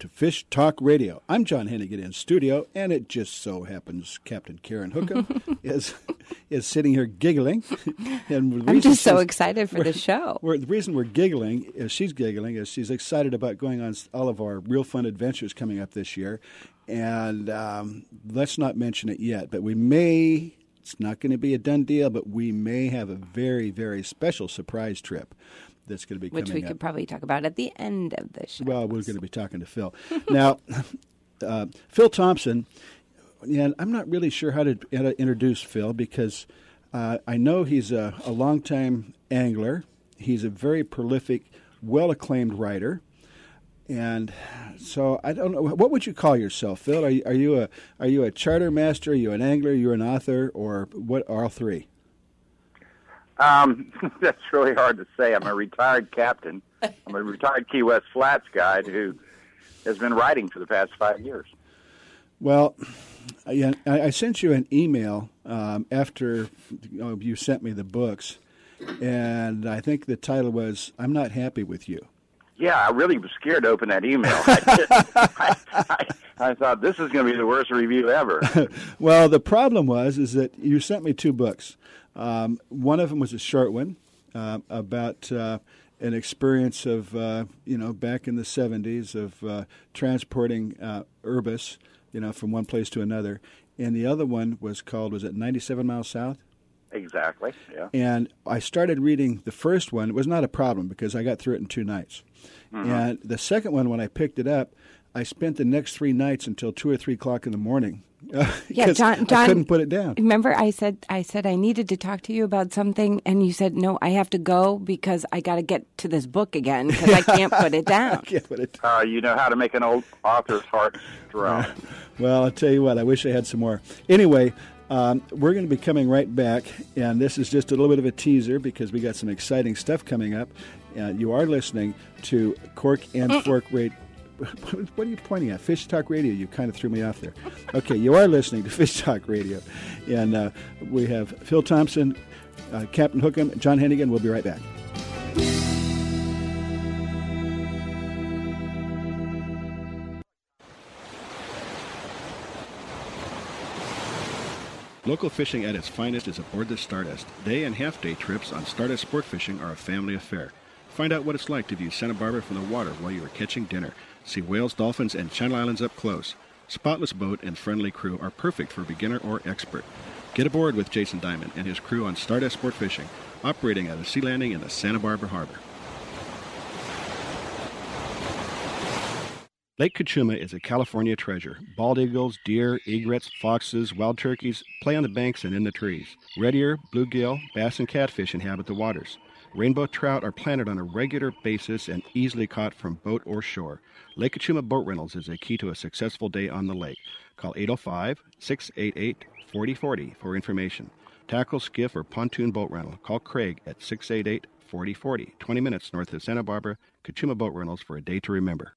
to Fish Talk Radio. I'm John Hennigan in studio, and it just so happens Captain Karen Hookham is is sitting here giggling. And I'm just so excited for the show. the reason we're giggling is she's giggling is she's excited about going on all of our real fun adventures coming up this year. And um, let's not mention it yet, but we may. It's not going to be a done deal, but we may have a very, very special surprise trip that's going to be Which we could up. probably talk about at the end of the show. Well, we're going to be talking to Phil. now, uh, Phil Thompson, yeah, I'm not really sure how to, how to introduce Phil because uh, I know he's a, a longtime angler. He's a very prolific, well acclaimed writer. And so I don't know what would you call yourself, Phil? Are you, are you a are you a charter master? Are you an angler? You're an author, or what? Are all three? Um, that's really hard to say. I'm a retired captain. I'm a retired Key West Flats guide who has been writing for the past five years. Well, I, I sent you an email um, after you, sent me the books, and I think the title was "I'm not happy with you." Yeah, I really was scared to open that email. I, I, I thought this is going to be the worst review ever. well, the problem was is that you sent me two books. Um, one of them was a short one uh, about uh, an experience of uh, you know back in the '70s of uh, transporting uh, Urbis, you know, from one place to another, and the other one was called was it 97 miles south? Exactly. Yeah. And I started reading the first one. It was not a problem because I got through it in two nights. Mm-hmm. And the second one, when I picked it up, I spent the next three nights until two or three o'clock in the morning. Uh, yeah, John, John. I couldn't put it down. Remember, I said I said I needed to talk to you about something, and you said no. I have to go because I got to get to this book again because I can't put it down. I can't put it. Uh, you know how to make an old author's heart drum. Well, I'll tell you what. I wish I had some more. Anyway, um, we're going to be coming right back, and this is just a little bit of a teaser because we got some exciting stuff coming up. Uh, you are listening to Cork and Fork Radio. What are you pointing at? Fish Talk Radio. You kind of threw me off there. Okay, you are listening to Fish Talk Radio, and uh, we have Phil Thompson, uh, Captain Hookham, John Hennigan. We'll be right back. Local fishing at its finest is aboard the Stardust. Day and half day trips on Stardust Sport Fishing are a family affair. Find out what it's like to view Santa Barbara from the water while you are catching dinner. See whales, dolphins, and Channel Islands up close. Spotless boat and friendly crew are perfect for beginner or expert. Get aboard with Jason Diamond and his crew on Stardust Sport Fishing, operating at a sea landing in the Santa Barbara Harbor. Lake Cachuma is a California treasure. Bald eagles, deer, egrets, foxes, wild turkeys play on the banks and in the trees. Red ear, bluegill, bass, and catfish inhabit the waters. Rainbow trout are planted on a regular basis and easily caught from boat or shore. Lake Cachuma Boat Rentals is a key to a successful day on the lake. Call 805 688 4040 for information. Tackle, skiff, or pontoon boat rental. Call Craig at 688 4040, 20 minutes north of Santa Barbara. Cachuma Boat Rentals for a day to remember.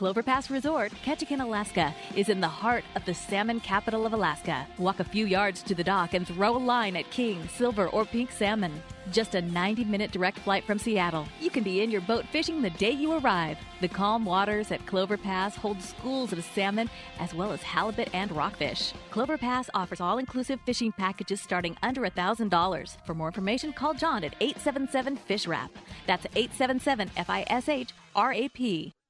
Clover Pass Resort, Ketchikan, Alaska, is in the heart of the salmon capital of Alaska. Walk a few yards to the dock and throw a line at king, silver, or pink salmon. Just a 90 minute direct flight from Seattle. You can be in your boat fishing the day you arrive. The calm waters at Clover Pass hold schools of salmon as well as halibut and rockfish. Clover Pass offers all inclusive fishing packages starting under $1,000. For more information, call John at 877 Fish Wrap. That's 877 F I S H R A P.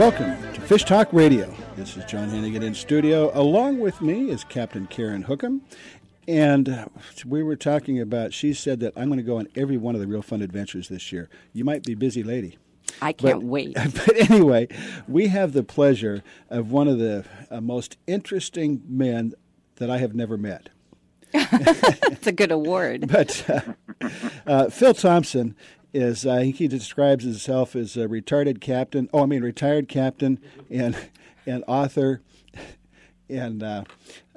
Welcome to Fish Talk Radio. This is John Hennigan in studio. Along with me is Captain Karen Hookham. And we were talking about, she said that I'm going to go on every one of the Real Fun Adventures this year. You might be busy, lady. I can't But- wait. But anyway, we have the pleasure of one of the uh, most interesting men that I have never met. It's a good award. But uh, uh, Phil Thompson is uh, he describes himself as a retarded captain. Oh, I mean retired captain and and author and uh,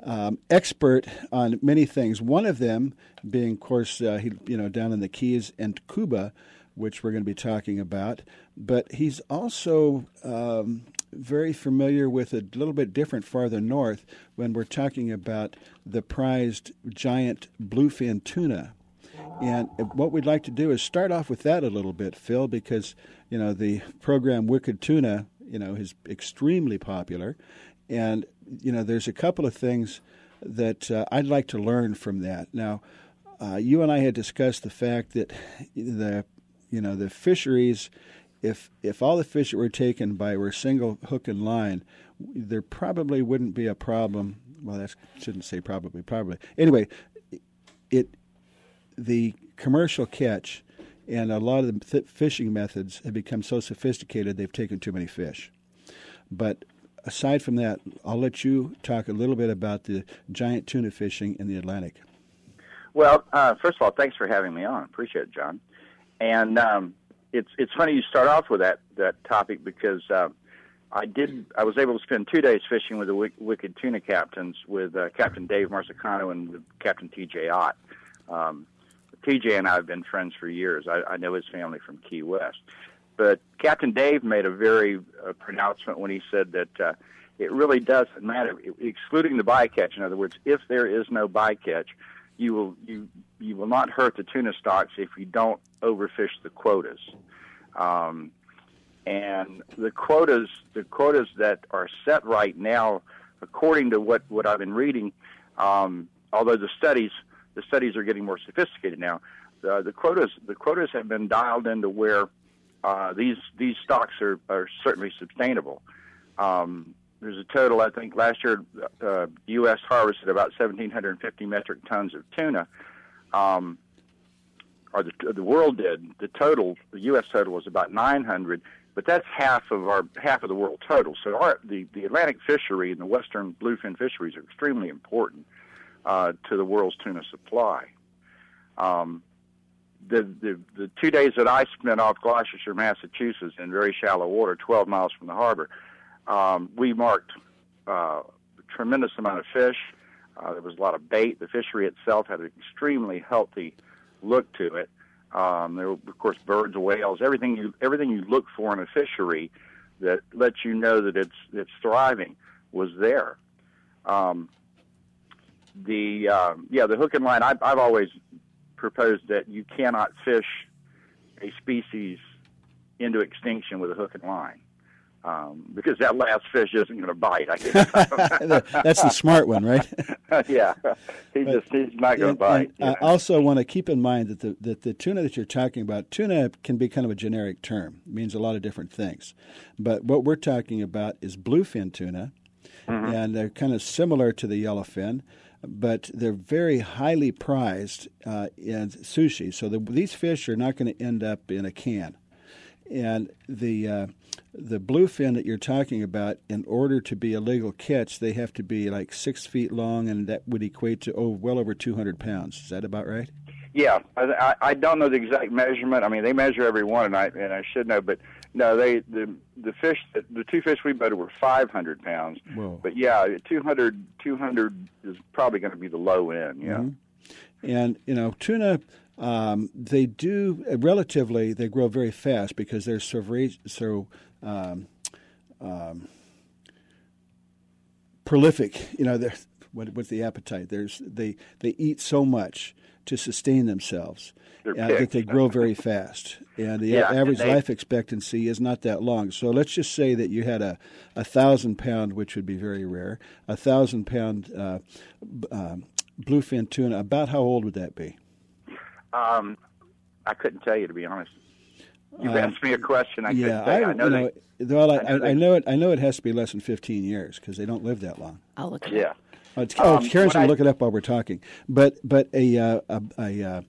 um, expert on many things. One of them being, of course, uh, he you know down in the Keys and Cuba, which we're going to be talking about. But he's also um, very familiar with a little bit different farther north when we're talking about the prized giant bluefin tuna. And what we'd like to do is start off with that a little bit, Phil, because you know the program Wicked Tuna, you know, is extremely popular, and you know there's a couple of things that uh, I'd like to learn from that. Now, uh, you and I had discussed the fact that the you know the fisheries, if if all the fish that were taken by were single hook and line, there probably wouldn't be a problem. Well, that shouldn't say probably. Probably anyway. It the commercial catch and a lot of the th- fishing methods have become so sophisticated they've taken too many fish. But aside from that, I'll let you talk a little bit about the giant tuna fishing in the Atlantic. Well, uh, first of all, thanks for having me on. Appreciate it, John. And um, it's it's funny you start off with that that topic because uh, I did I was able to spend two days fishing with the Wick- Wicked Tuna captains with uh, Captain Dave Marciano and with Captain T.J. Ott. Um, TJ and I have been friends for years. I, I know his family from Key West. But Captain Dave made a very uh, pronouncement when he said that uh, it really doesn't matter, excluding the bycatch. In other words, if there is no bycatch, you will you you will not hurt the tuna stocks if you don't overfish the quotas. Um, and the quotas the quotas that are set right now, according to what what I've been reading, um, although the studies the studies are getting more sophisticated now. The, the quotas the quotas have been dialed into where uh, these these stocks are, are certainly sustainable. Um, there's a total, I think, last year uh, U.S. harvested about 1,750 metric tons of tuna, um, or the, the world did. The total, the U.S. total was about 900, but that's half of our half of the world total. So our, the the Atlantic fishery and the western bluefin fisheries are extremely important uh, to the world's tuna supply. Um, the, the the two days that I spent off Gloucestershire, Massachusetts, in very shallow water, 12 miles from the harbor, um, we marked uh, a tremendous amount of fish. Uh, there was a lot of bait. The fishery itself had an extremely healthy look to it. Um, there were, of course, birds, whales, everything you everything you look for in a fishery that lets you know that it's it's thriving was there. Um, the um, yeah, the hook and line. I've, I've always proposed that you cannot fish a species into extinction with a hook and line. Um, because that last fish isn't going to bite. I guess. That's the smart one, right? yeah, he just he's not going to bite. and I also want to keep in mind that the, that the tuna that you're talking about, tuna can be kind of a generic term. It means a lot of different things. But what we're talking about is bluefin tuna, and they're kind of similar to the yellowfin. But they're very highly prized uh, in sushi. So the, these fish are not going to end up in a can. And the uh, the bluefin that you're talking about, in order to be a legal catch, they have to be like six feet long, and that would equate to oh, well over 200 pounds. Is that about right? Yeah, I, I don't know the exact measurement. I mean, they measure every one, and I and I should know, but no, they the the fish the two fish we boated were 500 pounds. Whoa. But yeah, 200 200 is probably going to be the low end. Yeah. Mm-hmm. And you know, tuna. Um, they do relatively. They grow very fast because they're so very so um, um, prolific. You know, what, what's the appetite? There's they they eat so much to sustain themselves uh, that they grow very fast, and the Yeah, average and they- life expectancy is not that long. So let's just say that you had a a thousand pound, which would be very rare, a thousand pound uh, b- um, bluefin tuna. About how old would that be? Um, I couldn't tell you to be honest. You've Uh, asked me a question. I yeah, couldn't tell you. I I, know you they. know, well, I, I know I, they- I know it. I know it has to be less than fifteen years because they don't live that long. I'll look. Yeah. Oh, it's, oh, Karen's gonna look it up while we're talking. But but a uh, a a, uh,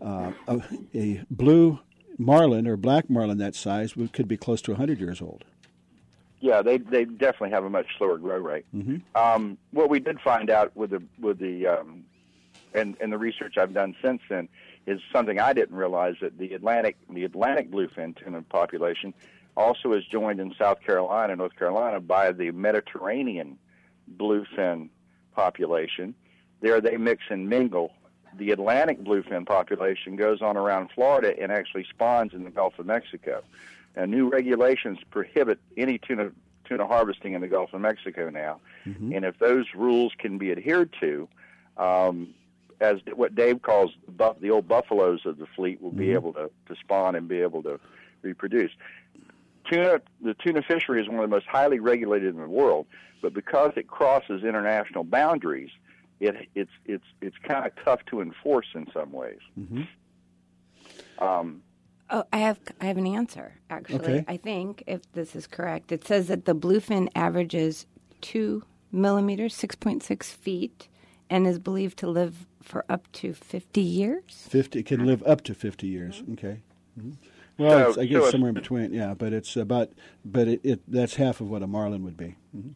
uh, a a blue marlin or black marlin that size could be close to hundred years old. Yeah, they they definitely have a much slower grow rate. Mm-hmm. Um, what we did find out with the with the um, and and the research I've done since then is something I didn't realize that the Atlantic the Atlantic bluefin tuna population also is joined in South Carolina, North Carolina by the Mediterranean bluefin population. There they mix and mingle. The Atlantic bluefin population goes on around Florida and actually spawns in the Gulf of Mexico. Now, new regulations prohibit any tuna tuna harvesting in the Gulf of Mexico now, and if those rules can be adhered to, um, as what Dave calls the, buff, the old buffaloes of the fleet will be able to, to spawn and be able to reproduce. Tuna, the tuna fishery is one of the most highly regulated in the world, but because it crosses international boundaries, it, it's it's it's kind of tough to enforce in some ways. Um, Oh, I have I have an answer actually. Okay. I think if this is correct, it says that the bluefin averages two millimeters, six point six feet, and is believed to live for up to fifty years. Fifty can live up to fifty years. Okay. Mhm. Well, So- it's, I guess it's- somewhere in between. Yeah, but it's about but it, it that's half of what a marlin would be. Mhm.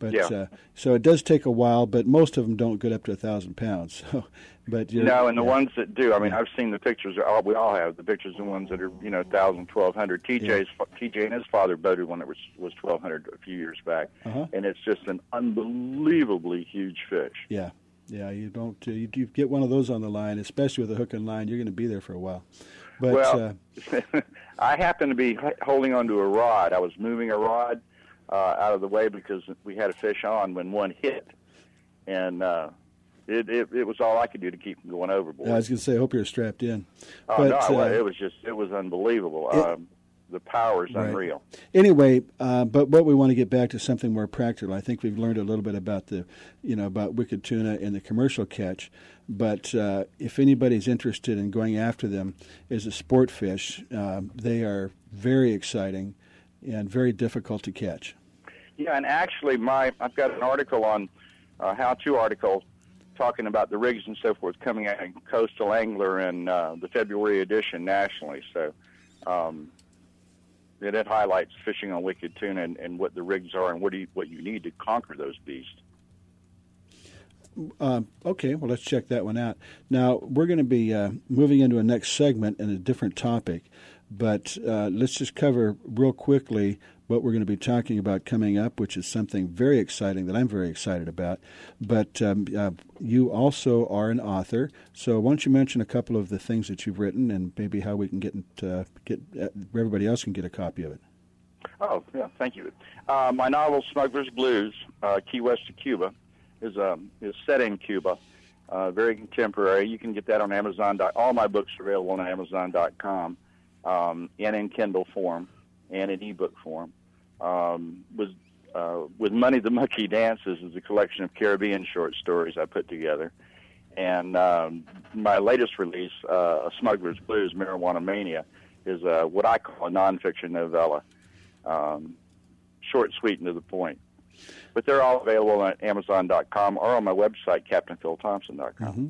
But Yeah. uh, so it does take a while, but most of them don't get up to a thousand pounds. So, but you're, no, and the yeah. ones that do, I mean, I've seen the pictures. All we all have the pictures. Of the ones that are, you know, thousand, twelve hundred. TJ's fa- TJ and his father boated one that was was twelve hundred a few years back, Uh-huh. and it's just an unbelievably huge fish. Yeah, yeah. You don't. Uh, you, you get one of those on the line, especially with a hook and line. You're going to be there for a while. But well, uh, I happened to be h- holding onto a rod. I was moving a rod uh, out of the way because we had a fish on when one hit, and uh, it, it it was all I could do to keep him going overboard. I was going to say, I hope you're strapped in. oh but, no, uh, it was just it was unbelievable. it- um, the power is Right. unreal. Anyway, uh, but what we want to get back to something more practical. I think we've learned a little bit about the, you know, about wicked tuna and the commercial catch. But uh, if anybody's interested in going after them as a sport fish, um, they are very exciting and very difficult to catch. Yeah, and actually, my I've got an article on uh, how-to article talking about the rigs and so forth coming out in Coastal Angler in uh, the February edition nationally. So um, it, it highlights fishing on wicked tuna and, and what the rigs are and what you, what you need to conquer those beasts. Um, okay, well, let's check that one out. Now, we're going to be uh, moving into a next segment and a different topic, but uh, let's just cover real quickly what we're going to be talking about coming up, which is something very exciting that I'm very excited about. But um, uh, you also are an author, so why don't you mention a couple of the things that you've written and maybe how we can get, uh, get uh, everybody else can get a copy of it. Oh, yeah, thank you. Uh, my novel, Smuggler's Blues, uh, Key West to Cuba, is um, is set in Cuba. Very contemporary. You can get that on Amazon. All my books are available on Amazon.com, um, and in Kindle form, and in ebook form. Um, was uh, with money the monkey dances is a collection of Caribbean short stories I put together, and um, my latest release, uh, A Smuggler's Blues, Marijuana Mania, is uh, what I call a nonfiction novella um, short, sweet, and to the point. but they're all available on Amazon.com or on my website, CaptainPhilThompson.com. Mm-hmm.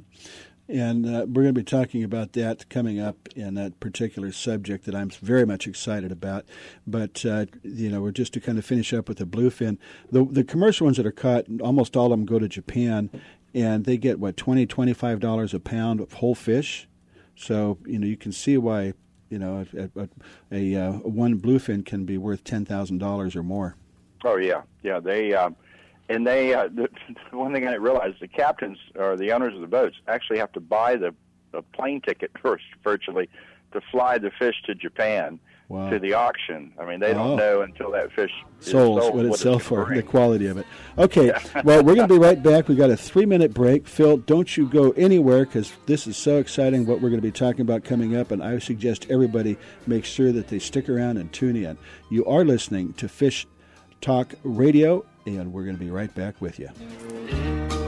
And uh, we're going to be talking about that coming up in that particular subject that I'm very much excited about. But, uh, you know, we're just to kind of finish up with the bluefin. The, the commercial ones that are caught, almost all of them go to Japan, and they get, what, $20, $25 a pound of whole fish. So, you know, you can see why, you know, a, a, a, a uh, one bluefin can be worth $10,000 or more. Oh, yeah. Yeah, they. Um, and they uh, the, one thing I didn't realize the captains or the owners of the boats actually have to buy the, the plane ticket first, virtually, to fly the fish to Japan wow. to the auction. I mean, they don't Oh. know until that fish sold what it's gonna sell for, the quality of it. Okay, well, we're going to be right back. We've got a three minute break. Phil, don't you go anywhere because this is so exciting what we're going to be talking about coming up. And I suggest everybody make sure that they stick around and tune in. You are listening to Fish Talk Radio, and we're going to be right back with you.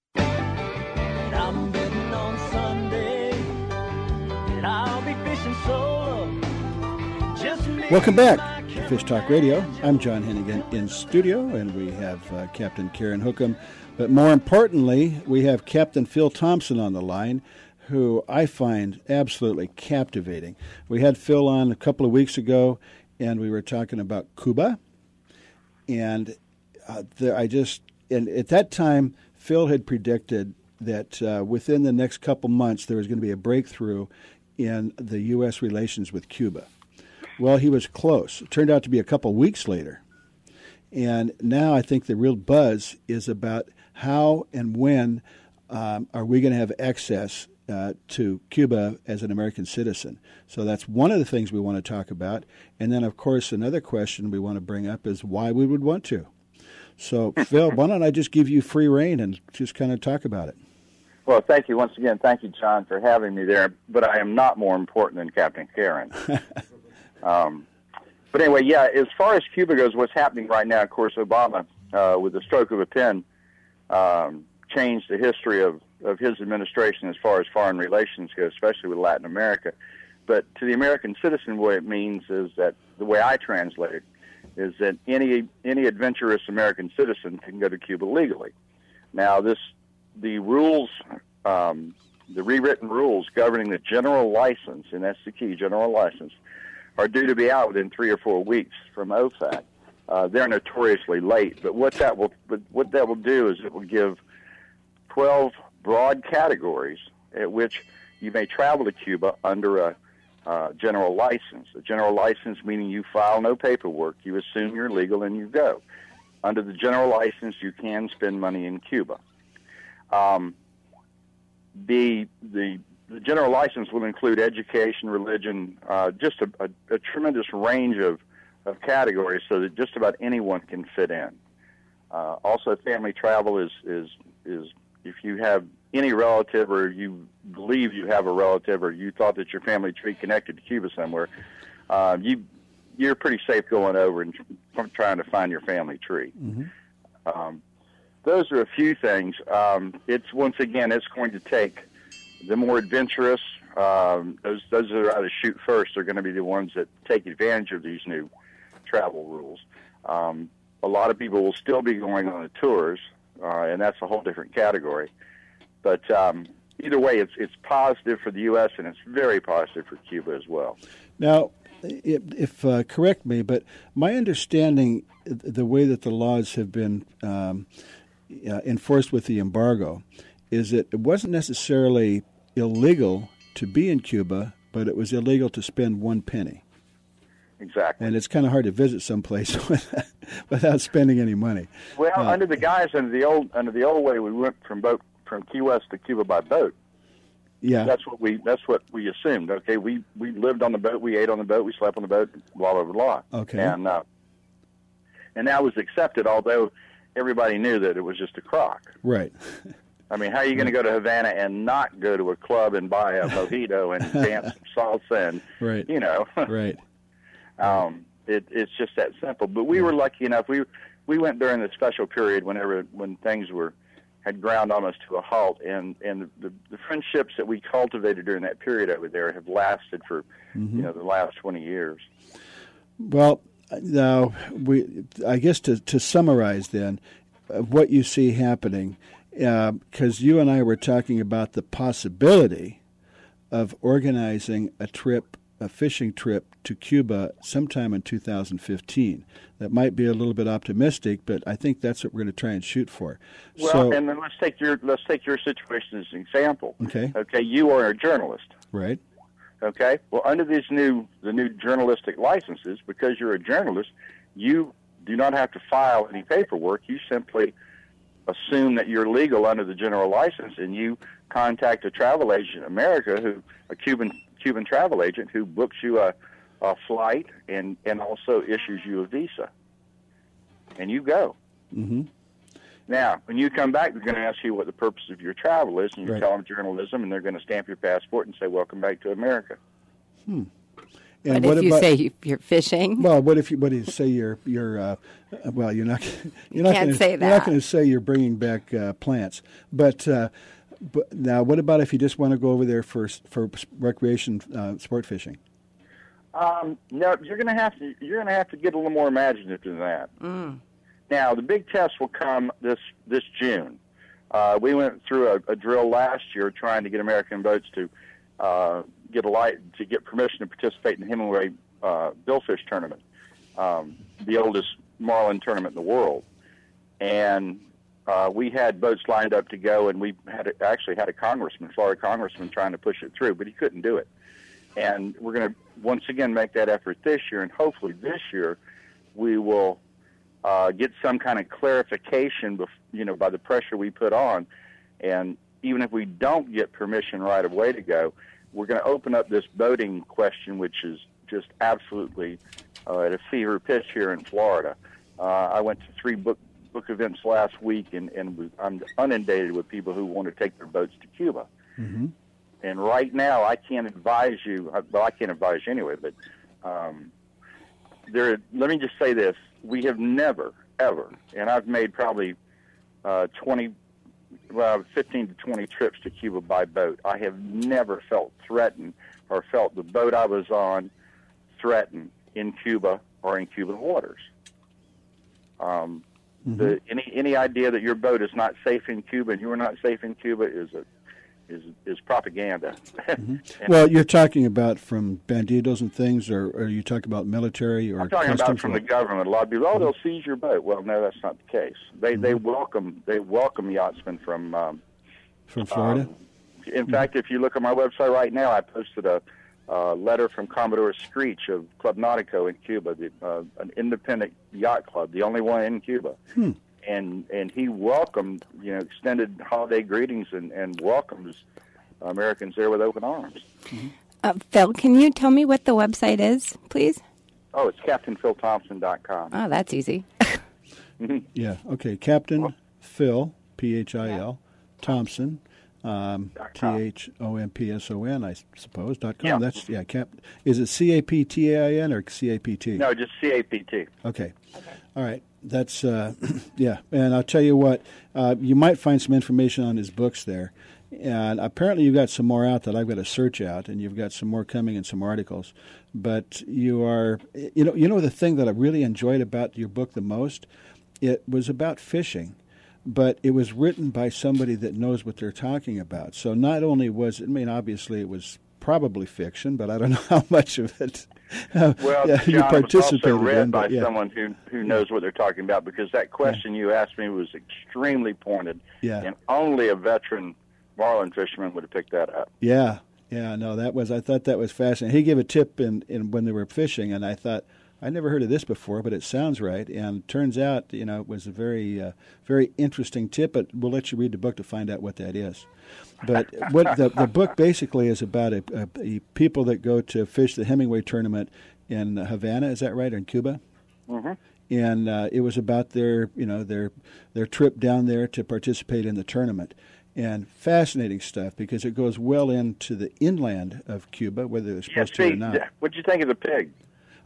And I'm on Sunday that I'll be fishing solo. Just Welcome back to Fish Talk Radio. I'm John Hennigan in studio, and we have uh, Captain Karen Hookham. But more importantly, we have Captain Phil Thompson on the line, who I find absolutely captivating. We had Phil on a couple of weeks ago, and we were talking about Cuba. And uh, there, I just, and at that time, Phil had predicted that uh, within the next couple months there was going to be a breakthrough in the U.S. relations with Cuba. Well, he was close. It turned out to be a couple weeks later. And now I think the real buzz is about how and when um, are we going to have access uh, to Cuba as an American citizen. So that's one of the things we want to talk about. And then, of course, another question we want to bring up is why we would want to. So, Phil, why don't I just give you free reign and just kind of talk about it? Well, thank you once again. Thank you, John, for having me there. But I am not more important than Captain Karen. um, but anyway, yeah, as far as Cuba goes, what's happening right now, of course, Obama, uh, with the stroke of a pen, um, changed the history of, of his administration as far as foreign relations go, especially with Latin America. But to the American citizen, what it means is that the way I translate it is that any any adventurous American citizen can go to Cuba legally. Now, this the rules, um, the rewritten rules governing the general license, and that's the key, general license, are due to be out within three or four weeks from OFAC. Uh, they're notoriously late, but what that will what that will do is it will give 12 broad categories at which you may travel to Cuba under a uh, general license. A general license meaning you file no paperwork, you assume you're legal, and you go. Under the general license, you can spend money in Cuba. Um, the, the the general license will include education, religion, uh, just a, a, a tremendous range of, of categories, so that just about anyone can fit in. Uh, also, family travel is is is if you have any relative or you believe you have a relative or you thought that your family tree connected to Cuba somewhere, uh, you you're pretty safe going over and tr- trying to find your family tree. Mm-hmm. Um, those are a few things. Um, it's once again, it's going to take the more adventurous. Um, those those that are out to shoot first are going to be the ones that take advantage of these new travel rules. Um, a lot of people will still be going on the tours, uh, and that's a whole different category. But um, either way, it's it's positive for the U.S. and it's very positive for Cuba as well. Now, if, if uh, correct me, but my understanding, the way that the laws have been um, uh, enforced with the embargo, is that it wasn't necessarily illegal to be in Cuba, but it was illegal to spend one penny. Exactly. And it's kind of hard to visit someplace without spending any money. Well, Uh, under the guise under the old under the old way, we went from boat from Key West to Cuba by boat. Yeah. That's what we that's what we assumed. Okay, we we lived on the boat, we ate on the boat, we slept on the boat, blah blah blah. Okay. And uh, and that was accepted, although everybody knew that it was just a crock. Right. I mean, how are you going to go to Havana and not go to a club and buy a mojito and dance some salsa and Right. you know? right. Um, it, it's just that simple. But we were lucky enough. We we went during the special period whenever when things were had ground almost to a halt, and and the, the friendships that we cultivated during that period over there have lasted for Mhm. you know the last twenty years. Well, now we, I guess to to summarize then, uh, what you see happening, because you and I were talking about the possibility of organizing a trip, a fishing trip to Cuba sometime in 2015. That might be a little bit optimistic, but I think that's what we're going to try and shoot for. Well, so, and then let's take your let's take your situation as an example. okay, Okay, you are a journalist. right, Okay. Well, under these new the new journalistic licenses, because you're a journalist, you do not have to file any paperwork. You simply assume that you're legal under the general license, and you contact a travel agent in America, who a Cuban Cuban travel agent, who books you a, a flight and and also issues you a visa, and you go. hmm Now, when you come back, they're going to ask you what the purpose of your travel is, and you Right. tell them journalism, and they're going to stamp your passport and say, "Welcome back to America." Hmm. And But if you say you're fishing, Well, what if you what if you say you're you're uh, well you're not you're not can't gonna, say that. you're not going to say you're bringing back uh, plants, but uh, but now what about if you just want to go over there for for recreation uh, sport fishing? Um, no, you're going to have to you're going to have to get a little more imaginative than that. Now, the big test will come this this June. Uh, we went through a, a drill last year trying to get American boats to uh, get a light to get permission to participate in the Hemingway uh, Billfish tournament, um, the oldest marlin tournament in the world. And uh, we had boats lined up to go, and we had actually had a congressman, Florida congressman, trying to push it through, but he couldn't do it. And we're going to once again make that effort this year, and hopefully this year we will uh, get some kind of clarification, bef- you know, by the pressure we put on, and even if we don't get permission right away to go, we're going to open up this boating question, which is just absolutely uh, at a fever pitch here in Florida. Uh, I went to three book book events last week, and, and was, I'm inundated with people who want to take their boats to Cuba. Mm-hmm. And right now, I can't advise you. uh, Well, I can't advise you anyway. But um, there, let me just say this: we have never, ever, and I've made probably uh, 20, well, 15 to 20 trips to Cuba by boat. I have never felt threatened or felt the boat I was on threatened in Cuba or in Cuban waters. Um, the, any any idea that your boat is not safe in Cuba and you are not safe in Cuba is a is is propaganda. And Well, you're talking about from bandidos and things, or, or are you talking about military or I'm talking about from the government. A lot of people, oh, they'll seize your boat. Well, no, that's not the case. They they welcome they welcome yachtsmen from um, from Florida. Um, in fact, if you look at my website right now, I posted a uh, letter from Commodore Escrich of Club Nautico in Cuba, the, uh, an independent yacht club, the only one in Cuba. Hmm. And and he welcomed, you know, extended holiday greetings and, and welcomes Americans there with open arms. Uh, Phil, can you tell me what the website is, please? Oh, it's CaptainPhilThompson.com. Oh, that's easy. Yeah. Okay. Captain Phil P H I L Thompson. Um, T H O M P S O N, I suppose. dot com. Yeah. That's yeah. Cap. Is it C A P T A I N or C A P T? No, just CAPT. Okay. All right. That's uh, yeah. And I'll tell you what. Uh, you might find some information on his books there. And apparently, you've got some more out that I've got to search out, and you've got some more coming in some articles. But you are, you know, you know the thing that I really enjoyed about your book the most, it was about fishing, but it was written by somebody that knows what they're talking about. So not only was, I mean, obviously it was probably fiction, but I don't know how much of it. uh, Well, yeah, John, you it was also participated read in, by but yeah. someone who who knows what they're talking about because that question you asked me was extremely pointed, Yeah. and only a veteran marlin fisherman would have picked that up. Yeah, yeah, no, that was I thought that was fascinating. He gave a tip in, in when they were fishing, and I thought I never heard of this before, but it sounds right. And turns out, you know, it was a very uh, very interesting tip. But we'll let you read the book to find out what that is. But what the the book basically is about a, a, a people that go to fish the Hemingway tournament in Havana. Is that right? Or in Cuba? Mm-hmm. and uh, it was about their you know their their trip down there to participate in the tournament and fascinating stuff because it goes well into the inland of Cuba whether they're Yeah, supposed to or not. what'd you think of the pig?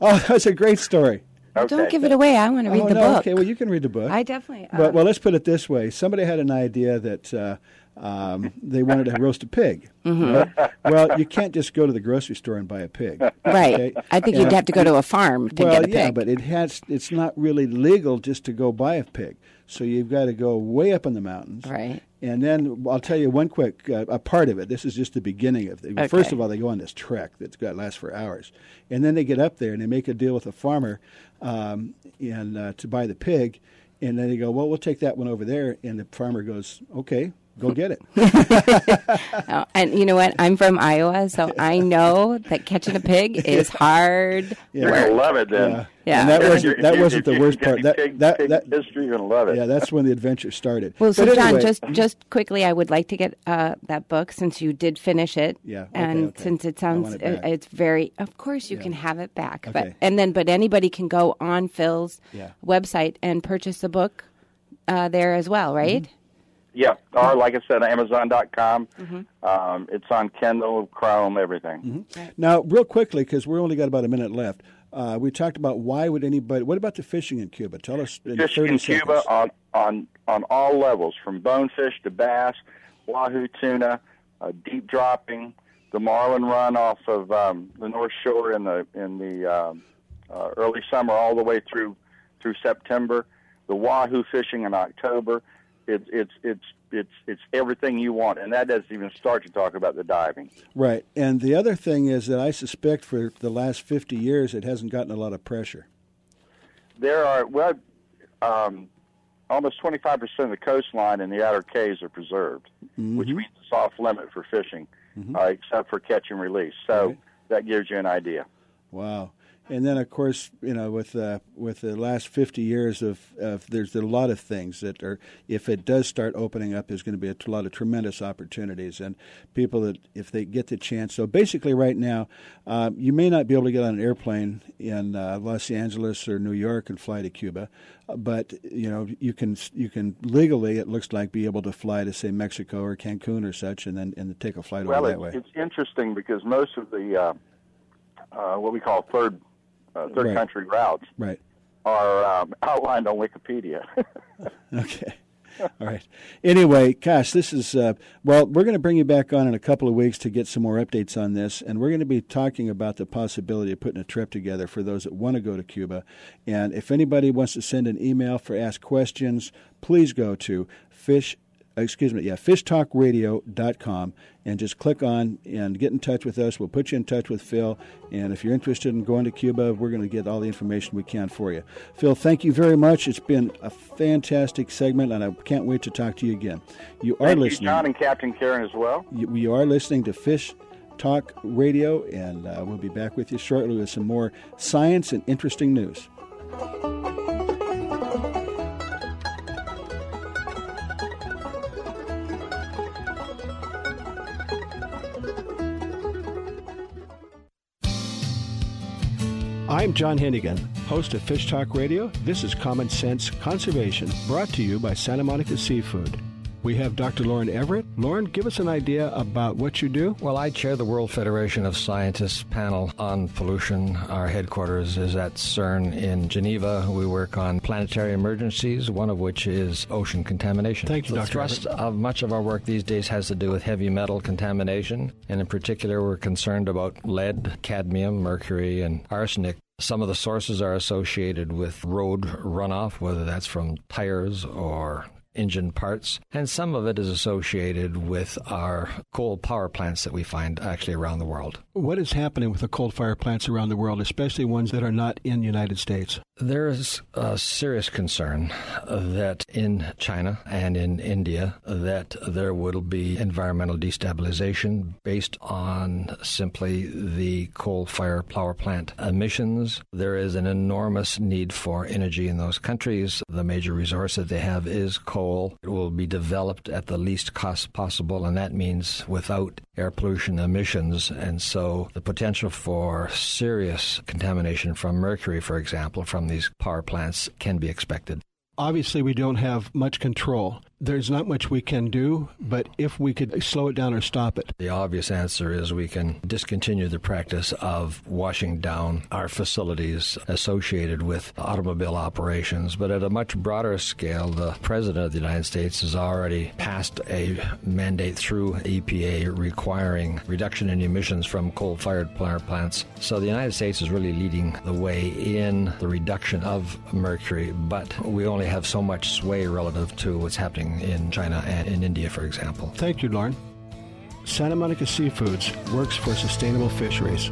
Oh, that's a great story. Don't give it away. I want to read oh, the no, book. Okay, well you can read the book. I definitely. But uh, well, let's put it this way: somebody had an idea that uh, um, they wanted to roast a pig. Mhm. right? Well, you can't just go to the grocery store and buy a pig. Right. okay? I think you'd have to go to a farm to well, get a yeah, pig. but it has. It's not really legal just to go buy a pig. So you've got to go way up in the mountains. Right. And then I'll tell you one quick uh, a part of it. This is just the beginning of it. First of all, they go on this trek that's got lasts for hours, and then they get up there and they make a deal with a farmer, um, and uh, to buy the pig, and then they go, well, we'll take that one over there, and the farmer goes, okay, go get it. Oh, and you know what? I'm from Iowa, so I know that catching a pig is hard. You're gonna love it then. Yeah. Yeah. And that If wasn't you're- that if you- wasn't if the worst part. That pig- that pig that history, you're gonna love it. Yeah, that's when the adventure started. Well, so But John, just just quickly, I would like to get uh, that book since you did finish it. Yeah, okay, and okay. since it sounds, want it uh, it's very. Of course, you can have it back, but and then but anybody can go on Phil's Yeah. website and purchase the book uh, there as well, right? Mm-hmm. Yeah, or like I said, Amazon.com. Mm-hmm. Um, it's on Kindle, Chrome, everything. Now, real quickly, because we're only got about a minute left, uh, we talked about why would anybody. What about the fishing in Cuba? Tell us in Fishing in seconds. Cuba on, on on all levels, from bonefish to bass, wahoo tuna, uh, deep dropping, the marlin run off of um, the North Shore in the in the um, uh, early summer all the way through through September, the wahoo fishing in October. It's it's it's it's it's everything you want, and that doesn't even start to talk about the diving. Right, and the other thing is that I suspect for the last fifty years it hasn't gotten a lot of pressure. There are well, um, almost 25% of the coastline in the outer cays are preserved, which Mhm. means it's off limit for fishing, Mhm. uh, except for catch and release. So Right. that gives you an idea. Wow. And then, of course, you know, with uh, with the last fifty years of, of there's a lot of things that are, if it does start opening up, there's going to be a lot of tremendous opportunities and people that if they get the chance. So basically, right now, uh, you may not be able to get on an airplane in uh, Los Angeles or New York and fly to Cuba, but you know you can you can legally it looks like be able to fly to say Mexico or Cancun or such, and then and take a flight well, over it, that way. Well, it's interesting because most of the uh, uh, what we call third uh, third Right. country routes Right. are um, outlined on Wikipedia. Okay. All right. Anyway, gosh, this is uh, well. We're going to bring you back on in a couple of weeks to get some more updates on this, and we're going to be talking about the possibility of putting a trip together for those that want to go to Cuba. And if anybody wants to send an email for ask questions, please go to fish. Excuse me, yeah, fishtalkradio.com and just click on and get in touch with us. We'll put you in touch with Phil. And if you're interested in going to Cuba, we're going to get all the information we can for you. Phil, thank you very much. It's been a fantastic segment, and I can't wait to talk to you again. You are Thank you, listening. John and Captain Karen as well. You, we are listening to Fish Talk Radio, and uh, we'll be back with you shortly with some more science and interesting news. I'm John Hennigan, host of Fish Talk Radio. This is Common Sense Conservation, brought to you by Santa Monica Seafood. We have Dr. Lauren Everett. Lauren, give us an idea about what you do. Well, I chair the World Federation of Scientists panel on pollution. Our headquarters is at CERN in Geneva. We work on planetary emergencies, one of which is ocean contamination. Thank you, the Dr. thrust of much of our work these days has to do with heavy metal contamination, and in particular, we're concerned about lead, cadmium, mercury, and arsenic. Some of the sources are associated with road runoff, whether that's from tires or engine parts, and some of it is associated with our coal power plants that we find actually around the world. What is happening with the coal fire plants around the world, especially ones that are not in the United States? There is a serious concern that in China and in India that there will be environmental destabilization based on simply the coal fire power plant emissions. There is an enormous need for energy in those countries. The major resource that they have is coal. It will be developed at the least cost possible, and that means without air pollution emissions. And so the potential for serious contamination from mercury, for example, from these power plants can be expected. Obviously, we don't have much control. There's not much we can do, but if we could slow it down or stop it. The obvious answer is we can discontinue the practice of washing down our facilities associated with automobile operations. But at a much broader scale, the President of the United States has already passed a mandate through EPA requiring reduction in emissions from coal fired power plants. So the United States is really leading the way in the reduction of mercury, but we only have so much sway relative to what's happening in China and in India, for example. Thank you, Lauren. Santa Monica Seafoods works for sustainable fisheries.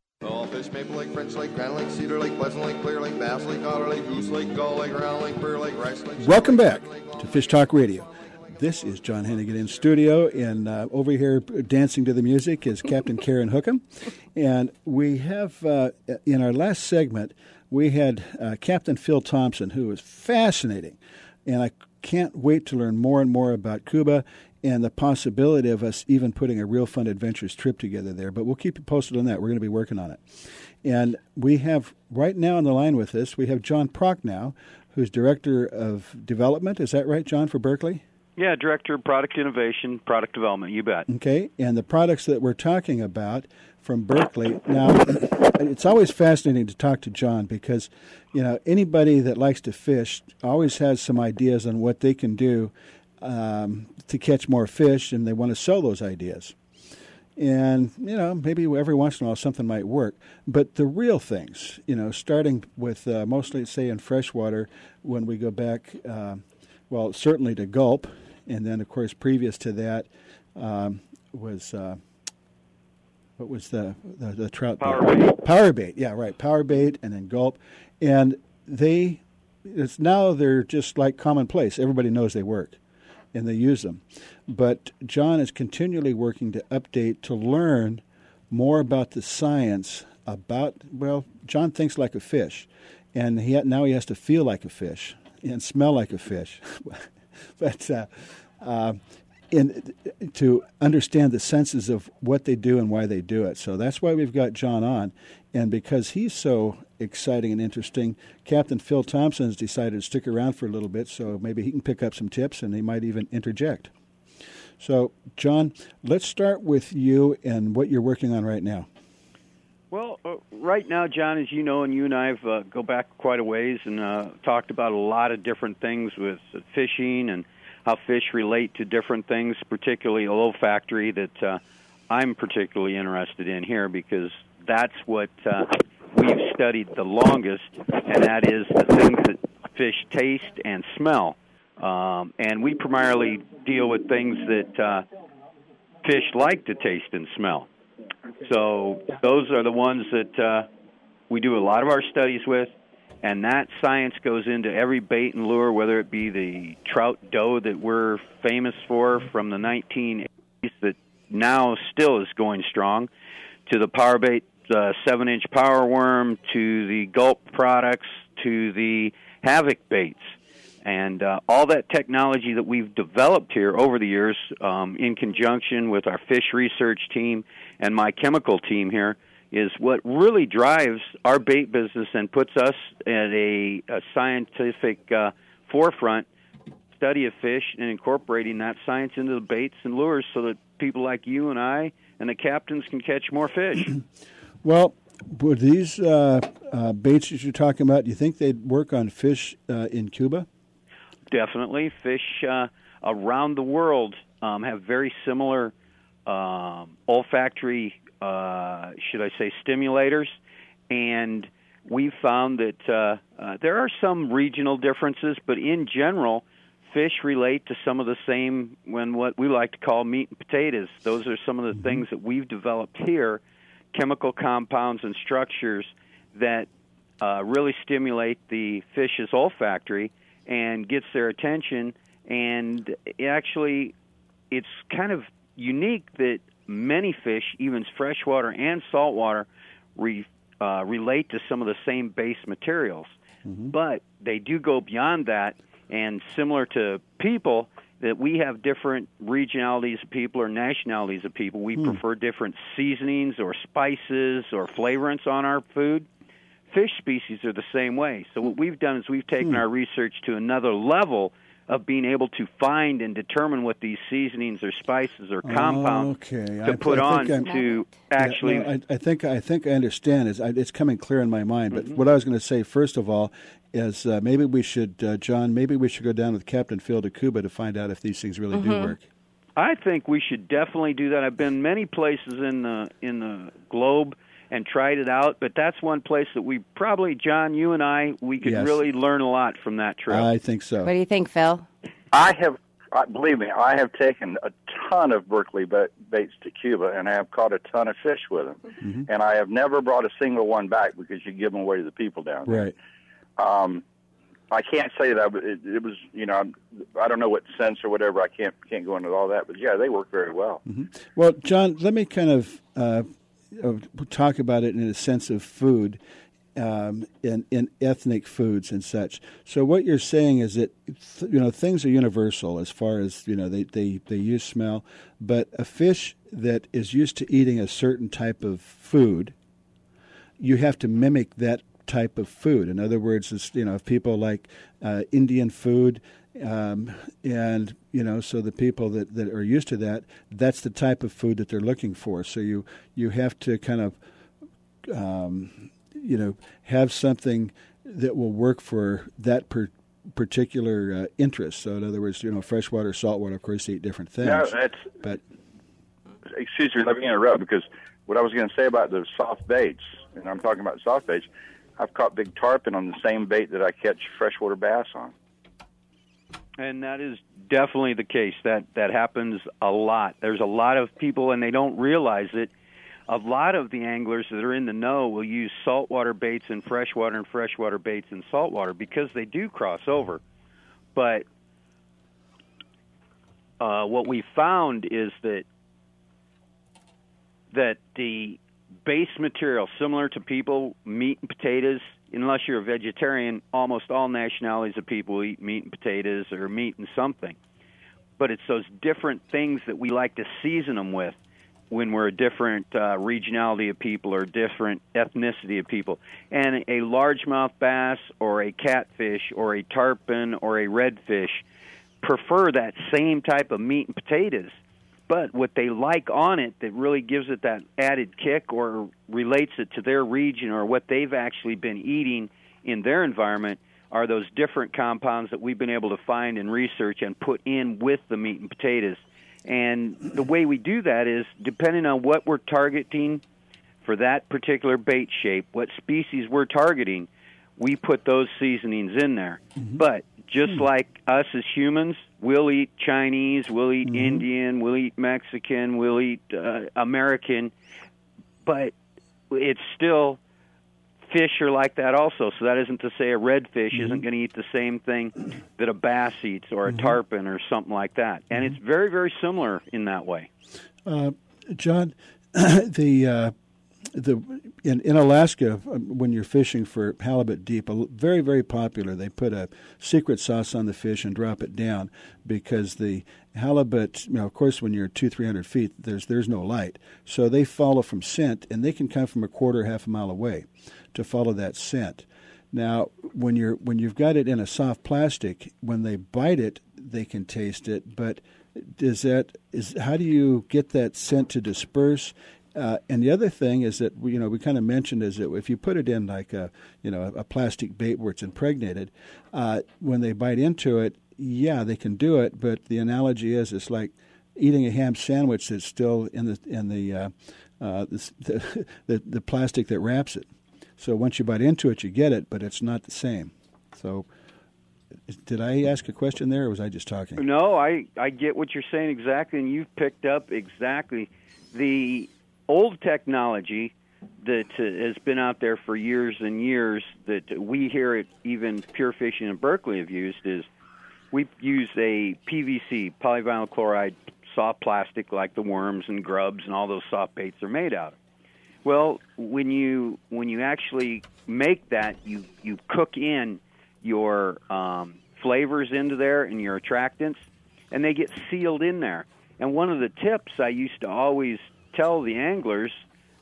All fish, Maple Lake, French Lake, Grand Lake, Cedar Lake, Pleasant Lake, Clear Lake, Bass Lake, Otter Lake, Goose Lake, Gull Lake, Round Lake, Bear Lake, Rice Lake. Welcome back to Fish Talk Radio. This is John Hennigan in studio, and uh, over here dancing to the music is Captain Karen Hookham. And we have, uh, in our last segment, we had uh, Captain Phil Thompson, who was fascinating. And I can't wait to learn more and more about Cuba and the possibility of us even putting a Real Fun Adventures trip together there. But we'll keep you posted on that. We're going to be working on it. And we have right now on the line with us, we have John Prochnow, who's Director of Development. Is that right, John, for Berkley? Yeah, Director of Product Innovation, Product Development, you bet. Okay, and the products that we're talking about from Berkley. Now, it's always fascinating to talk to John because, you know, anybody that likes to fish always has some ideas on what they can do um, to catch more fish, and they want to sell those ideas. And, you know, maybe every once in a while something might work. But the real things, you know, starting with uh, mostly, say, in freshwater, when we go back, uh, well, certainly to gulp, and then, of course, previous to that um, was. Uh, what was the the, the trout power bait. Power bait, yeah, right. Power bait, and then gulp, and they it's now they're just like commonplace. Everybody knows they work, and they use them. But John is continually working to update to learn more about the science about. Well, John thinks like a fish, and he now he has to feel like a fish and smell like a fish. but uh, uh, in to understand the senses of what they do and why they do it. So that's why we've got John on, and because he's so exciting and interesting, Captain Phil Thompson has decided to stick around for a little bit, so maybe he can pick up some tips and he might even interject. So, John, let's start with you and what you're working on right now. Well, uh, right now, John, as you know, and you and I have uh, go back quite a ways and uh, talked about a lot of different things with fishing and how fish relate to different things, particularly olfactory, that uh, I'm particularly interested in here because that's what uh, we've studied the longest, and that is the things that fish taste and smell. Um, and we primarily deal with things that uh, fish like to taste and smell. So those are the ones that uh, we do a lot of our studies with and that science goes into every bait and lure, whether it be the trout dough that we're famous for from the 1980s that now still is going strong, to the power bait uh, seven inch power worm, to the gulp products, to the havoc baits. And uh, all that technology that we've developed here over the years, um, in conjunction with our fish research team and my chemical team here, is what really drives our bait business and puts us at a, a scientific uh, forefront study of fish and incorporating that science into the baits and lures so that people like you and I and the captains can catch more fish. well, would these uh, uh, baits that you're talking about, do you think they'd work on fish uh, in Cuba? Definitely. Fish uh, around the world um, have very similar um, olfactory uh, should I say, stimulators, and we've found that uh, uh, there are some regional differences, but in general, fish relate to some of the same when what we like to call meat and potatoes. Those are some of the mm-hmm. things that we've developed here, chemical compounds and structures that uh, really stimulate the fish's olfactory and gets their attention. And it actually, it's kind of unique that many fish, even freshwater and saltwater, re, uh, relate to some of the same base materials. Mm-hmm. But they do go beyond that, and similar to people, that we have different regionalities of people or nationalities of people. We mm. prefer different seasonings or spices or flavorants on our food. Fish species are the same way. So what we've done is we've taken mm. our research to another level of being able to find and determine what these seasonings or spices or compounds okay. to I, put I on I'm, to actually. Yeah, no, I, I, think I think I understand. Is it's coming clear in my mind. But mm-hmm. what I was going to say first of all is uh, maybe we should, uh, John. Maybe we should go down with Captain Phil to Cuba to find out if these things really mm-hmm. do work. I think we should definitely do that. I've been many places in the in the globe and tried it out. But that's one place that we probably, John, you and I, we could yes. really learn a lot from that trip. I think so. What do you think, Phil? I have, believe me, I have taken a ton of Berkley baits to Cuba, and I have caught a ton of fish with them. Mm-hmm. And I have never brought a single one back because you give them away to the people down there. Right. Um, I can't say that it, it was, you know, I don't know what sense or whatever. I can't can't go into all that, but yeah, they work very well. Mm-hmm. Well, John, let me kind of uh, talk about it in a sense of food um, in, in ethnic foods and such. So what you're saying is that you know things are universal as far as you know they, they, they use smell, but a fish that is used to eating a certain type of food, you have to mimic that type of food. In other words, it's, you know, if people like uh, Indian food, um, and you know, so the people that, that are used to that, that's the type of food that they're looking for. So you you have to kind of, um, you know, have something that will work for that per, particular uh, interest. So in other words, you know, freshwater, saltwater, of course, eat different things. No, that's. But excuse me, let me interrupt because what I was going to say about the soft baits, and I'm talking about soft baits. I've caught big tarpon on the same bait that I catch freshwater bass on. And that is definitely the case. That that happens a lot. There's a lot of people, and they don't realize it. A lot of the anglers that are in the know will use saltwater baits in freshwater and freshwater baits in saltwater because they do cross over. But uh, what we found is that that the base material, similar to people, meat and potatoes, unless you're a vegetarian, almost all nationalities of people eat meat and potatoes or meat and something. But it's those different things that we like to season them with when we're a different uh, regionality of people or different ethnicity of people. And a largemouth bass or a catfish or a tarpon or a redfish prefer that same type of meat and potatoes but what they like on it that really gives it that added kick or relates it to their region or what they've actually been eating in their environment are those different compounds that we've been able to find and research and put in with the meat and potatoes. And the way we do that is depending on what we're targeting for that particular bait shape, what species we're targeting, we put those seasonings in there. Mm-hmm. But just mm-hmm. like us as humans, We'll eat Chinese, we'll eat mm-hmm. Indian, we'll eat Mexican, we'll eat uh, American, but it's still fish are like that also. So that isn't to say a redfish mm-hmm. isn't going to eat the same thing that a bass eats or a mm-hmm. tarpon or something like that. And it's very, very similar in that way. Uh, John, the uh, the in, in Alaska um, when you're fishing for halibut deep, very very popular. They put a secret sauce on the fish and drop it down because the halibut, you know, of course, when you're two three hundred feet, there's there's no light, so they follow from scent, and they can come from a quarter half a mile away to follow that scent. Now, when you're when you've got it in a soft plastic, when they bite it, they can taste it, but is that is how do you get that scent to disperse uh, and the other thing is that you know we kind of mentioned is that if you put it in like a you know a plastic bait where it's impregnated, uh, when they bite into it, yeah, they can do it. But the analogy is it's like eating a ham sandwich that's still in the in the uh, uh the, the, the plastic that wraps it. So once you bite into it, you get it, but it's not the same. So did I ask a question there, or was I just talking? No, I I get what you're saying exactly, and you've picked up exactly the old technology that uh, has been out there for years and years that we here at even Pure Fishing in Berkley have used is we use a PVC polyvinyl chloride soft plastic like the worms and grubs and all those soft baits are made out of. Well, when you when you actually make that, you you cook in your um, flavors into there and your attractants, and they get sealed in there. And one of the tips I used to always tell the anglers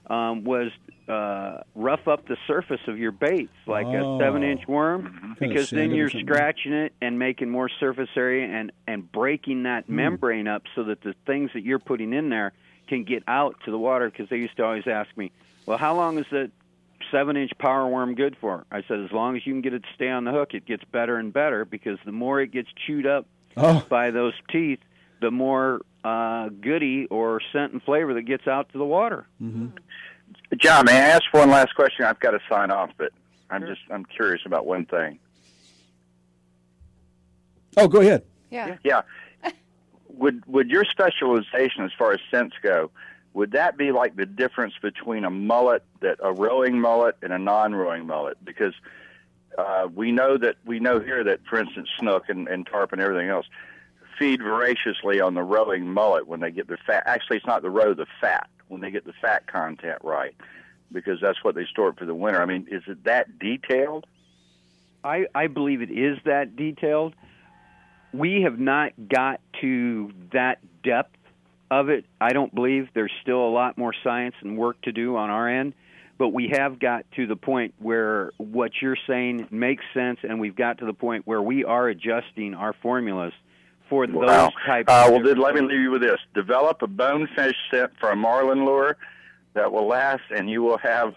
um, was uh, rough up the surface of your baits like oh. a seven inch worm because then you're scratching it and making more surface area and and breaking that mm. membrane up so that the things that you're putting in there can get out to the water because they used to always ask me well how long is that seven inch power worm good for i said as long as you can get it to stay on the hook it gets better and better because the more it gets chewed up oh. by those teeth the more uh, goody or scent and flavor that gets out to the water. Mm-hmm. John, may I ask one last question? I've got to sign off, but I'm just I'm curious about one thing. Oh, go ahead. Yeah. Yeah. would would your specialization as far as scents go? Would that be like the difference between a mullet that a rowing mullet and a non-rowing mullet? Because uh, we know that we know here that, for instance, snook and, and tarpon and everything else, feed voraciously on the rowing mullet when they get the fat. Actually, it's not the roe, the fat when they get the fat content right, because that's what they store for the winter. I mean, is it that detailed? I I believe it is that detailed. We have not got to that depth of it. I don't believe there's still a lot more science and work to do on our end, but we have got to the point where what you're saying makes sense, and we've got to the point where we are adjusting our formulas for those Well, types. uh, well, then let me leave you with this: develop a bonefish scent for a marlin lure that will last, and you will have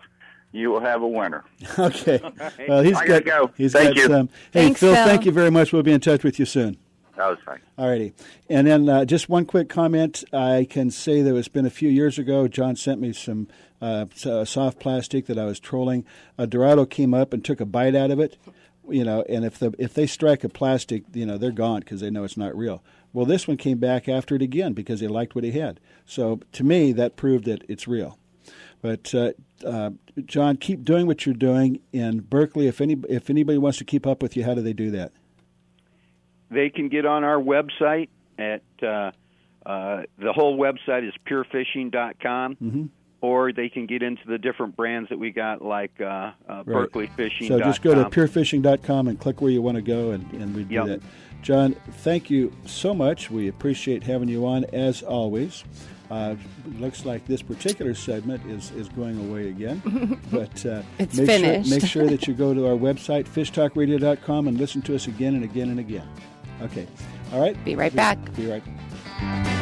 you will have a winner. Okay. Well, he's I got go. he's Thank got you. some. Hey, Thanks, Phil, Phil. thank you very much. We'll be in touch with you soon. That was fine. Alrighty. And then uh, just one quick comment. I can say that it's been a few years ago. John sent me some uh, uh, soft plastic that I was trolling. A Dorado came up and took a bite out of it. You know, and if the if they strike a plastic, you know, they're gone because they know it's not real. Well, this one came back after it again because they liked what he had. So to me, that proved that it's real. But uh, uh, John, keep doing what you're doing in Berkley. If any if anybody wants to keep up with you, how do they do that? they can get on our website at uh, uh, the whole website is purefishing.com, Mm-hmm. Or they can get into the different brands that we got, like uh, uh, BerkleyFishing. So just go to purefishing.com and click where you want to go, and, and we do Yep. that. John, thank you so much. We appreciate having you on as always. Uh, looks like this particular segment is, is going away again, but uh, It's make finished. Sure, make sure that you go to our website, fishtalkradio.com, and listen to us again and again and again. Okay. All right. Be right back. Be right.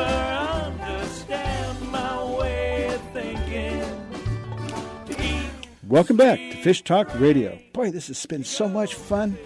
Welcome back to Fish Talk Radio. Boy, this has been so much fun.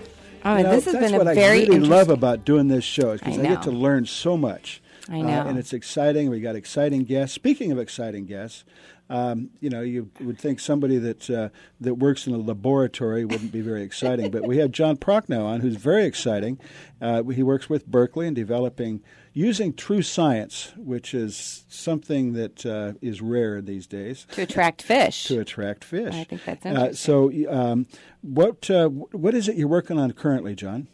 Oh, You know, this has been a what very I really love about doing this show is because I I, get to learn so much. I know. Uh, and it's exciting. We got exciting guests. Speaking of exciting guests, um, you know, you would think somebody that uh, that works in a laboratory wouldn't be very exciting, but we have John Prochnow on, who's very exciting. Uh, he works with Berkley in developing using true science, which is something that uh, is rare these days. To attract fish. to attract fish. I think that's Uh, interesting. so, um, what uh, what is it you're working on currently, John?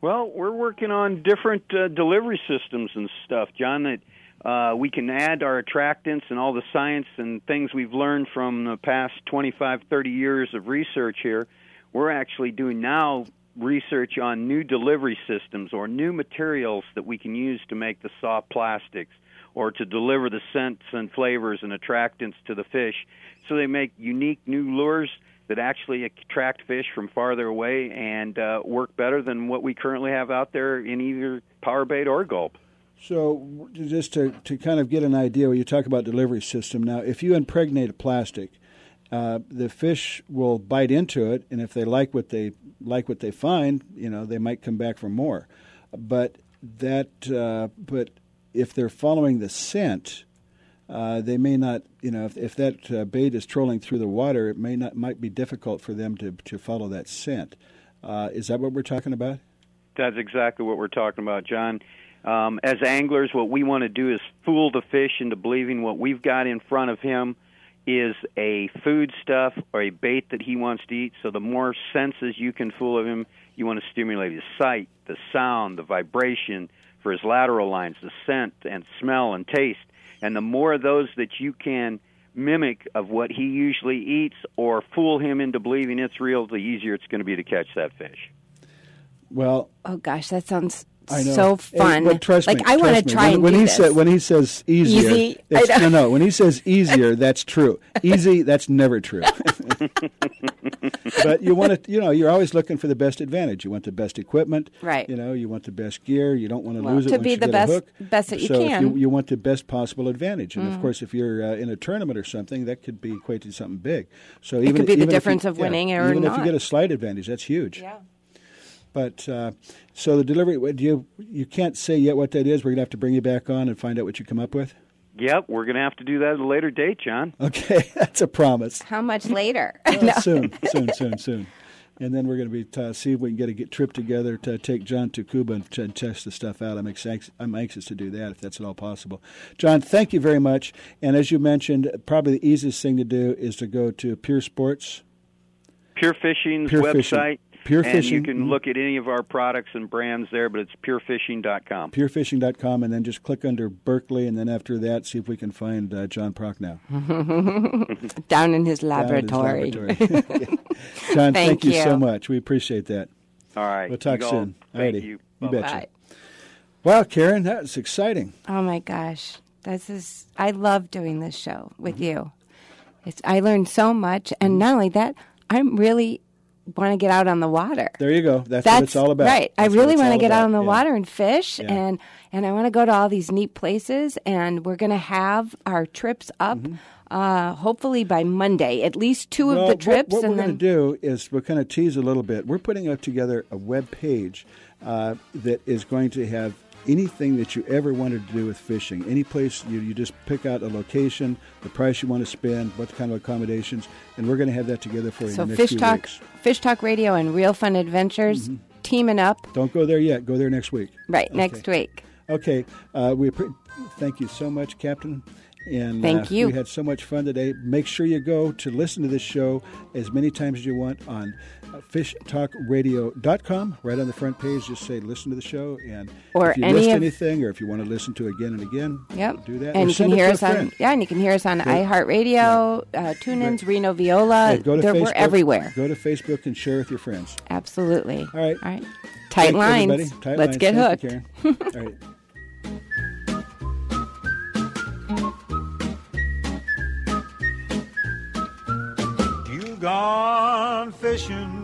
Well, we're working on different uh, delivery systems and stuff, John. That uh, we can add our attractants and all the science and things we've learned from the past 25, 30 years of research here. We're actually doing now research on new delivery systems or new materials that we can use to make the soft plastics or to deliver the scents and flavors and attractants to the fish. So they make unique new lures that actually attract fish from farther away and uh, work better than what we currently have out there in either power bait or gulp. So, just to, to kind of get an idea, when you talk about delivery system, now if you impregnate a plastic, uh, the fish will bite into it, and if they like what they like what they find, you know, they might come back for more. But that, uh, but if they're following the scent, uh, they may not, you know, if, if that uh, bait is trolling through the water, it may not might be difficult for them to to follow that scent. Uh, is that what we're talking about? That's exactly what we're talking about, John. Um, as anglers, what we want to do is fool the fish into believing what we've got in front of him is a food stuff or a bait that he wants to eat. So the more senses you can fool of him, you want to stimulate his sight, the sound, the vibration for his lateral lines, the scent and smell and taste. And the more of those that you can mimic of what he usually eats or fool him into believing it's real, the easier it's going to be to catch that fish. Well, oh gosh, that sounds I know. So Hey, fun. well, trust like me, I want to try when, and when he. Said, when he says easier, Easy? I it's- know. no, no. When he says easier, that's true. Easy, that's never true. but you want to, you know, you're always looking for the best advantage. You want the best equipment, Right. You know, you want the best gear. You don't want to Well, lose it to be the best- best that you so can. you, you want the best possible advantage, and of Mm. course, if you're uh, in a tournament or something, that could be equated to something big. So It even could be the if you- difference of yeah, winning or even if you get a slight advantage, that's huge. Yeah. But uh, so the delivery, do you you can't say yet what that is. We're gonna have to bring you back on and find out what you come up with. Yep, we're going to have to do that at a later date, John. Okay, that's a promise. How much later? Uh, Soon, soon, soon, soon. And then we're going to be uh, see if we can get a get trip together to take John to Cuba and t- test the stuff out. I'm anxious, I'm anxious to do that if that's at all possible. John, thank you very much. And as you mentioned, probably the easiest thing to do is to go to Pure Sports. Pure Fishing's Pure website. Fishing. Pure and Fishing, you can mhm. look at any of our products and brands there, but it's purefishing.com. purefishing.com and then just click under Berkley and then after that see if we can find uh, John Prochnow. Down in his Down in his laboratory. laboratory. John, thank, Thank you. you. so much. We appreciate that. All right. We'll talk You all- soon. Thank Alrighty. you. You Bye-bye. betcha. Wow, Karen, that was exciting. Oh my gosh, this is I love doing this show with Mm-hmm. you. It's I learned so much, and not only that, I'm really want to get out on the water. There you go. That's, what it's all about. Right. I That's what really want to get out on the Yeah. water and fish Yeah. and and I want to go to all these neat places and we're going to have our trips up uh, hopefully by Monday. At least two Mm-hmm. Well, of the what- trips What, and we're going to do is we're going to tease a little bit. We're putting up together a web page uh, that is going to have anything that you ever wanted to do with fishing. Any place you, you just pick out a location, the price you want to spend, what kind of accommodations, and we're going to have that together for you so in the next Fish Talk weeks. Fish Talk Radio and Real Fun Adventures Mm-hmm. teaming up Don't go there yet. Go there next week. right Okay. next week. Okay, uh, we appre- thank you so much, Captain. And Thank uh, you. We had so much fun today. Make sure you go to listen to this show as many times as you want on fishtalkradio.com. Right on the front page, just say listen to the show. And Or if you any missed of- anything, or if you want to listen to it again and again, Yep. do that. And Or you can hear us on yeah, and you can hear us on Go- iHeartRadio, uh, TuneIn's Reno Viola. Yeah, go to They're- Facebook. We're everywhere. Go to Facebook and share with your friends. Absolutely. All right. All right. Tight Thank lines. Tight Let's lines. get Thank hooked. you, Karen. All right. Gone fishing